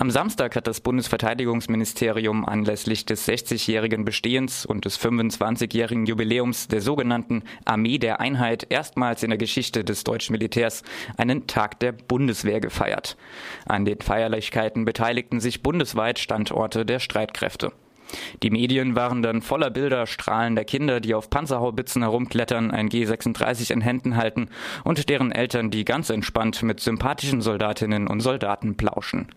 Am Samstag hat das Bundesverteidigungsministerium anlässlich des 60-jährigen Bestehens und des 25-jährigen Jubiläums der sogenannten Armee der Einheit erstmals in der Geschichte des deutschen Militärs einen Tag der Bundeswehr gefeiert. An den Feierlichkeiten beteiligten sich bundesweit Standorte der Streitkräfte. Die Medien waren dann voller Bilder strahlender Kinder, die auf Panzerhaubitzen herumklettern, ein G36 in Händen halten und deren Eltern, die ganz entspannt mit sympathischen Soldatinnen und Soldaten plauschen.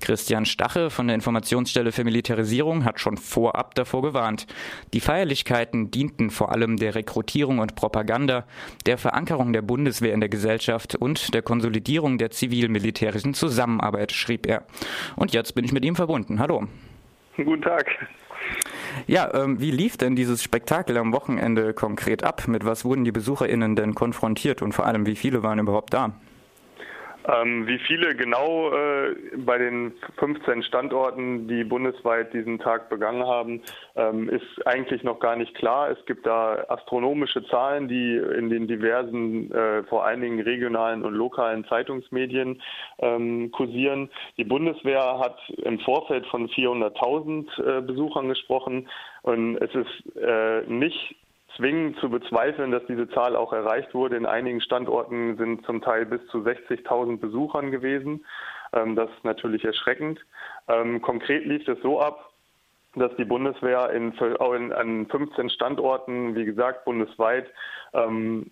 Christian Stache von der Informationsstelle für Militarisierung hat schon vorab davor gewarnt. Die Feierlichkeiten dienten vor allem der Rekrutierung und Propaganda, der Verankerung der Bundeswehr in der Gesellschaft und der Konsolidierung der zivil-militärischen Zusammenarbeit, schrieb er. Und jetzt bin ich mit ihm verbunden. Hallo. Guten Tag. Ja, ähm, wie lief denn dieses Spektakel am Wochenende konkret ab? Mit was wurden die BesucherInnen denn konfrontiert und vor allem, wie viele waren überhaupt da? Ähm, wie viele genau äh, bei den 15 Standorten, die bundesweit diesen Tag begangen haben, ähm, ist eigentlich noch gar nicht klar. Es gibt da astronomische Zahlen, die in den diversen, äh, vor allen Dingen regionalen und lokalen Zeitungsmedien ähm, kursieren. Die Bundeswehr hat im Vorfeld von 400.000 äh, Besuchern gesprochen und es ist äh, nicht zwingend zu bezweifeln, dass diese Zahl auch erreicht wurde. In einigen Standorten sind zum Teil bis zu 60.000 Besuchern gewesen. Ähm, das ist natürlich erschreckend. Ähm, konkret lief es so ab, dass die Bundeswehr in, in, an 15 Standorten, wie gesagt, bundesweit, ähm,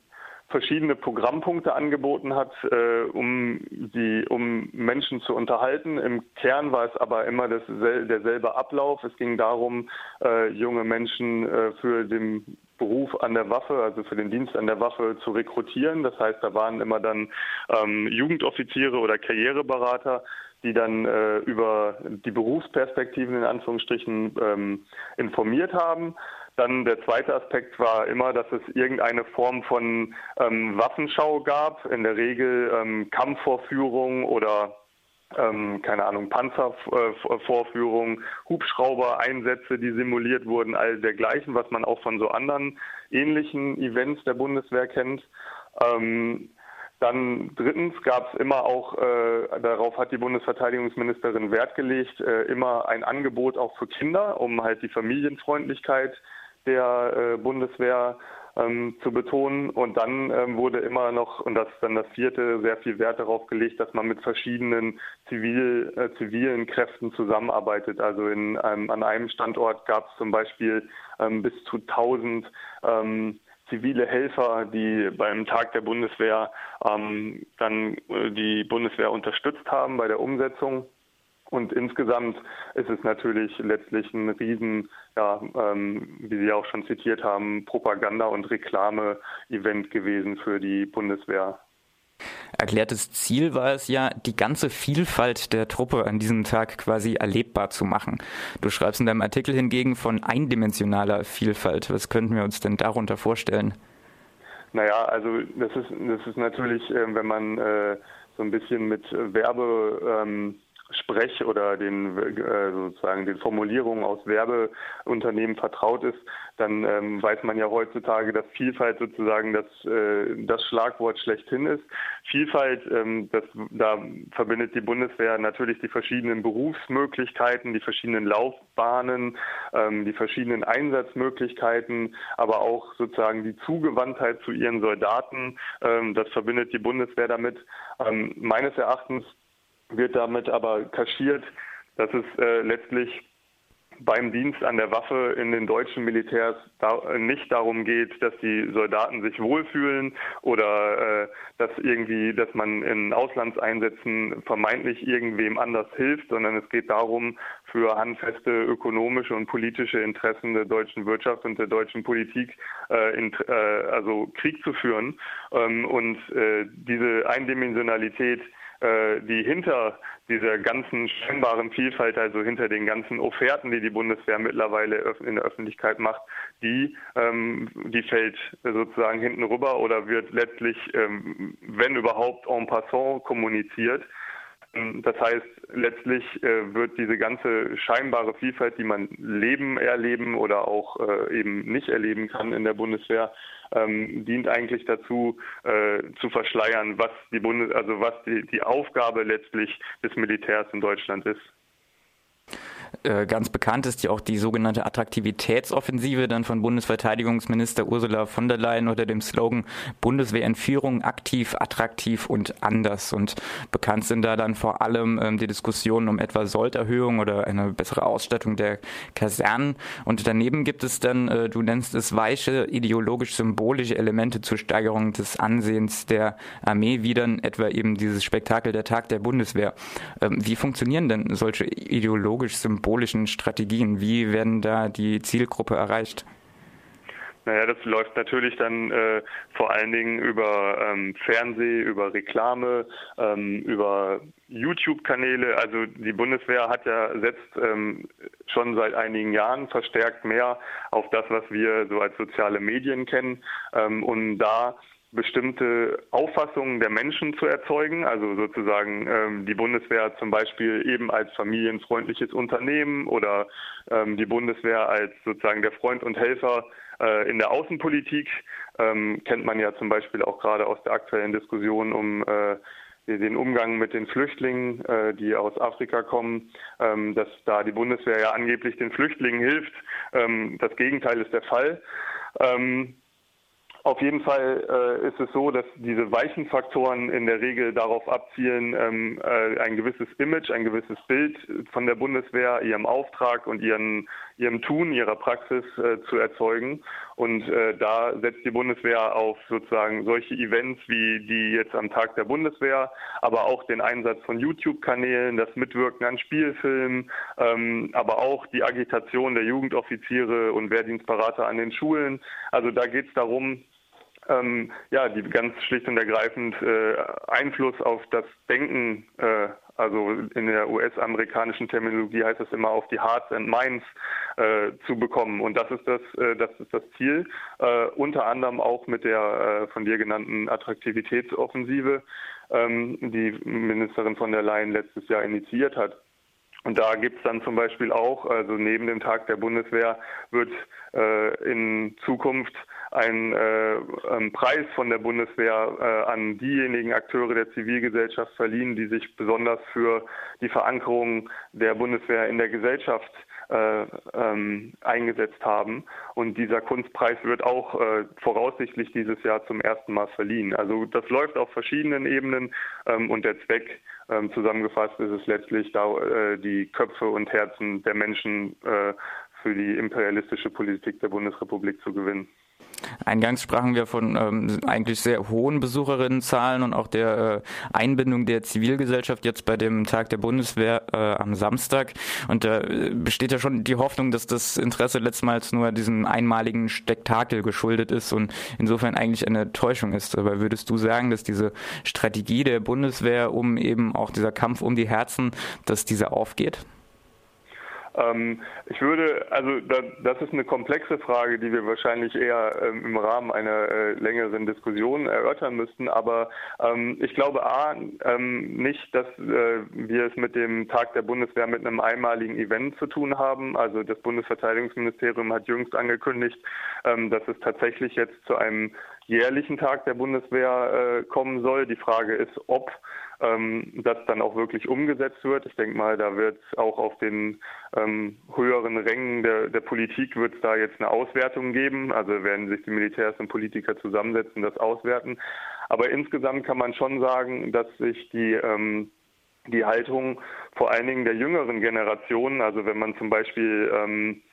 verschiedene Programmpunkte angeboten hat, äh, um die, um Menschen zu unterhalten. Im Kern war es aber immer das, derselbe Ablauf. Es ging darum, äh, junge Menschen äh, für den Beruf an der Waffe, also für den Dienst an der Waffe zu rekrutieren. Das heißt, da waren immer dann ähm, Jugendoffiziere oder Karriereberater, die dann äh, über die Berufsperspektiven in Anführungsstrichen ähm, informiert haben. Dann der zweite Aspekt war immer, dass es irgendeine Form von ähm, Waffenschau gab, in der Regel ähm, Kampfvorführung oder ähm, keine Ahnung, Panzervorführungen, Hubschrauber-Einsätze, die simuliert wurden, all dergleichen, was man auch von so anderen ähnlichen Events der Bundeswehr kennt. Ähm, dann drittens gab es immer auch, äh, darauf hat die Bundesverteidigungsministerin Wert gelegt, äh, immer ein Angebot auch für Kinder, um halt die Familienfreundlichkeit der äh, Bundeswehr ähm, zu betonen. Und dann ähm, wurde immer noch, und das ist dann das vierte, sehr viel Wert darauf gelegt, dass man mit verschiedenen zivil, äh, zivilen Kräften zusammenarbeitet. Also in, ähm, an einem Standort gab es zum Beispiel ähm, bis zu 1000 ähm, zivile Helfer, die beim Tag der Bundeswehr ähm, dann äh, die Bundeswehr unterstützt haben bei der Umsetzung. Und insgesamt ist es natürlich letztlich ein riesen, ja, ähm, wie Sie auch schon zitiert haben, Propaganda- und Reklame-Event gewesen für die Bundeswehr. Erklärtes Ziel war es ja, die ganze Vielfalt der Truppe an diesem Tag quasi erlebbar zu machen. Du schreibst in deinem Artikel hingegen von eindimensionaler Vielfalt. Was könnten wir uns denn darunter vorstellen? Naja, also das ist, das ist natürlich, äh, wenn man äh, so ein bisschen mit Werbe ähm, Sprech oder den äh, sozusagen den Formulierungen aus Werbeunternehmen vertraut ist, dann ähm, weiß man ja heutzutage, dass Vielfalt sozusagen das, äh, das Schlagwort schlechthin ist. Vielfalt, ähm, das, da verbindet die Bundeswehr natürlich die verschiedenen Berufsmöglichkeiten, die verschiedenen Laufbahnen, ähm, die verschiedenen Einsatzmöglichkeiten, aber auch sozusagen die Zugewandtheit zu ihren Soldaten. Ähm, das verbindet die Bundeswehr damit. Ähm, meines Erachtens wird damit aber kaschiert, dass es äh, letztlich beim Dienst an der Waffe in den deutschen Militärs da, äh, nicht darum geht, dass die Soldaten sich wohlfühlen oder äh, dass irgendwie, dass man in Auslandseinsätzen vermeintlich irgendwem anders hilft, sondern es geht darum, für handfeste ökonomische und politische Interessen der deutschen Wirtschaft und der deutschen Politik äh, in, äh, also Krieg zu führen. Ähm, und äh, diese Eindimensionalität die hinter dieser ganzen scheinbaren Vielfalt, also hinter den ganzen Offerten, die die Bundeswehr mittlerweile in der Öffentlichkeit macht, die, ähm, die fällt sozusagen hinten rüber oder wird letztlich, ähm, wenn überhaupt, en passant kommuniziert. Ähm, das heißt, letztlich äh, wird diese ganze scheinbare Vielfalt, die man leben, erleben oder auch äh, eben nicht erleben kann in der Bundeswehr, ähm, dient eigentlich dazu, äh, zu verschleiern, was die Bundes also was die, die Aufgabe letztlich des Militärs in Deutschland ist. Äh, ganz bekannt ist ja auch die sogenannte Attraktivitätsoffensive dann von Bundesverteidigungsminister Ursula von der Leyen unter dem Slogan Bundeswehr in Führung aktiv, attraktiv und anders. Und bekannt sind da dann vor allem ähm, die Diskussionen um etwa Solderhöhung oder eine bessere Ausstattung der Kasernen. Und daneben gibt es dann, äh, du nennst es weiche, ideologisch-symbolische Elemente zur Steigerung des Ansehens der Armee, wie dann etwa eben dieses Spektakel der Tag der Bundeswehr. Ähm, wie funktionieren denn solche ideologisch-symbolischen symbolischen Strategien? Wie werden da die Zielgruppe erreicht? Naja, das läuft natürlich dann äh, vor allen Dingen über ähm, Fernseh, über Reklame, ähm, über YouTube-Kanäle. Also die Bundeswehr hat ja setzt ähm, schon seit einigen Jahren verstärkt mehr auf das, was wir so als soziale Medien kennen, ähm, um da bestimmte Auffassungen der Menschen zu erzeugen, also sozusagen ähm, die Bundeswehr zum Beispiel eben als familienfreundliches Unternehmen oder ähm, die Bundeswehr als sozusagen der Freund und Helfer äh, in der Außenpolitik, ähm, kennt man ja zum Beispiel auch gerade aus der aktuellen Diskussion um äh, den Umgang mit den Flüchtlingen, äh, die aus Afrika kommen, ähm, dass da die Bundeswehr ja angeblich den Flüchtlingen hilft. Ähm, das Gegenteil ist der Fall. Ähm, auf jeden Fall äh, ist es so, dass diese weichen Faktoren in der Regel darauf abzielen, ähm, äh, ein gewisses Image, ein gewisses Bild von der Bundeswehr, ihrem Auftrag und ihren, ihrem Tun, ihrer Praxis äh, zu erzeugen. Und äh, da setzt die Bundeswehr auf sozusagen solche Events wie die jetzt am Tag der Bundeswehr, aber auch den Einsatz von YouTube-Kanälen, das Mitwirken an Spielfilmen, ähm, aber auch die Agitation der Jugendoffiziere und Wehrdienstberater an den Schulen. Also da geht es darum, ähm, ja, die ganz schlicht und ergreifend äh, Einfluss auf das Denken, äh, also in der US-amerikanischen Terminologie heißt es immer auf die Hearts and Minds äh, zu bekommen. Und das ist das, äh, das ist das Ziel, äh, unter anderem auch mit der äh, von dir genannten Attraktivitätsoffensive, ähm, die Ministerin von der Leyen letztes Jahr initiiert hat. Und da gibt es dann zum Beispiel auch, also neben dem Tag der Bundeswehr wird äh, in Zukunft ein äh, Preis von der Bundeswehr äh, an diejenigen Akteure der Zivilgesellschaft verliehen, die sich besonders für die Verankerung der Bundeswehr in der Gesellschaft äh, ähm, eingesetzt haben. Und dieser Kunstpreis wird auch äh, voraussichtlich dieses Jahr zum ersten Mal verliehen. Also das läuft auf verschiedenen Ebenen ähm, und der Zweck ähm, zusammengefasst ist es letztlich, da äh, die Köpfe und Herzen der Menschen äh, für die imperialistische Politik der Bundesrepublik zu gewinnen. Eingangs sprachen wir von ähm, eigentlich sehr hohen Besucherinnenzahlen und auch der äh, Einbindung der Zivilgesellschaft jetzt bei dem Tag der Bundeswehr äh, am Samstag. Und da äh, besteht ja schon die Hoffnung, dass das Interesse letztmals nur diesem einmaligen Spektakel geschuldet ist und insofern eigentlich eine Täuschung ist. Aber würdest du sagen, dass diese Strategie der Bundeswehr, um eben auch dieser Kampf um die Herzen, dass diese aufgeht? Ähm, ich würde, also da, das ist eine komplexe Frage, die wir wahrscheinlich eher ähm, im Rahmen einer äh, längeren Diskussion erörtern müssten. Aber ähm, ich glaube A, ähm, nicht, dass äh, wir es mit dem Tag der Bundeswehr mit einem einmaligen Event zu tun haben. Also das Bundesverteidigungsministerium hat jüngst angekündigt, ähm, dass es tatsächlich jetzt zu einem jährlichen Tag der Bundeswehr äh, kommen soll. Die Frage ist, ob ähm, das dann auch wirklich umgesetzt wird. Ich denke mal, da wird auch auf den ähm, höheren Rängen der, der Politik wird es da jetzt eine Auswertung geben. Also werden sich die Militärs und Politiker zusammensetzen, das auswerten. Aber insgesamt kann man schon sagen, dass sich die ähm, die Haltung vor allen Dingen der jüngeren Generationen, also wenn man zum Beispiel ähm, äh,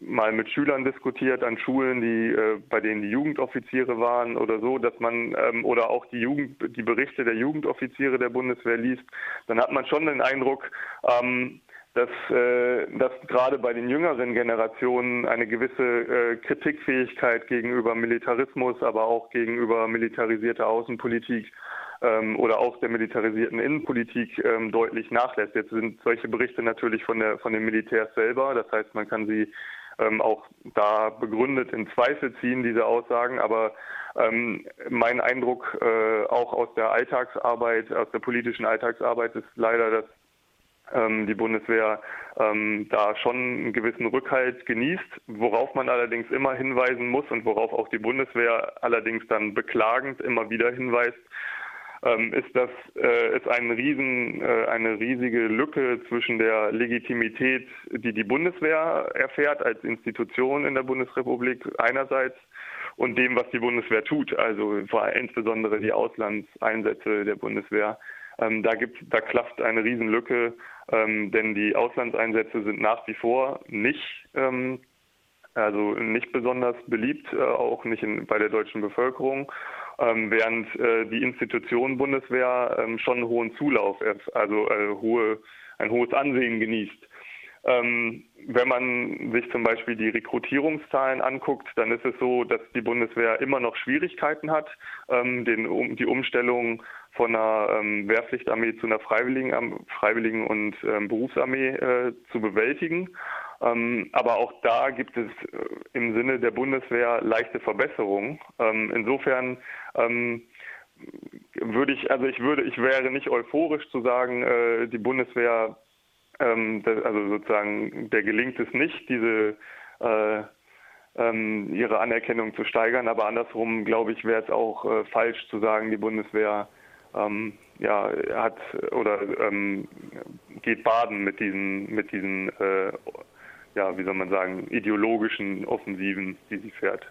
mal mit Schülern diskutiert an Schulen, die äh, bei denen die Jugendoffiziere waren oder so, dass man ähm, oder auch die Jugend, die Berichte der Jugendoffiziere der Bundeswehr liest, dann hat man schon den Eindruck, ähm, dass, äh, dass gerade bei den jüngeren Generationen eine gewisse äh, Kritikfähigkeit gegenüber Militarismus, aber auch gegenüber militarisierter Außenpolitik ähm, oder auch der militarisierten Innenpolitik ähm, deutlich nachlässt. Jetzt sind solche Berichte natürlich von, der, von den Militärs selber, das heißt, man kann sie ähm, auch da begründet in Zweifel ziehen, diese Aussagen. Aber ähm, mein Eindruck äh, auch aus der Alltagsarbeit, aus der politischen Alltagsarbeit ist leider, dass ähm, die Bundeswehr ähm, da schon einen gewissen Rückhalt genießt, worauf man allerdings immer hinweisen muss und worauf auch die Bundeswehr allerdings dann beklagend immer wieder hinweist, ähm, ist, dass äh, es einen riesen, äh, eine riesige Lücke zwischen der Legitimität, die die Bundeswehr erfährt als Institution in der Bundesrepublik einerseits und dem, was die Bundeswehr tut, also insbesondere die Auslandseinsätze der Bundeswehr. Ähm, da gibt, da klafft eine Riesenlücke, ähm, denn die Auslandseinsätze sind nach wie vor nicht, ähm, also nicht besonders beliebt, äh, auch nicht in, bei der deutschen Bevölkerung ähm, während äh, die Institution Bundeswehr ähm, schon einen hohen Zulauf, also äh, hohe, ein hohes Ansehen genießt. Ähm, wenn man sich zum Beispiel die Rekrutierungszahlen anguckt, dann ist es so, dass die Bundeswehr immer noch Schwierigkeiten hat, ähm, den, um, die Umstellung von einer ähm, Wehrpflichtarmee zu einer Freiwilligen, Freiwilligen und ähm, Berufsarmee äh, zu bewältigen. Ähm, aber auch da gibt es äh, im Sinne der Bundeswehr leichte Verbesserungen. Ähm, insofern ähm, würde ich, also ich würde, ich wäre nicht euphorisch zu sagen, äh, die Bundeswehr, also sozusagen, der gelingt es nicht, diese äh, ihre Anerkennung zu steigern. Aber andersrum, glaube ich, wäre es auch falsch zu sagen, die Bundeswehr ähm, ja, hat oder ähm, geht baden mit diesen, mit diesen äh, ja, wie soll man sagen, ideologischen Offensiven, die sie fährt.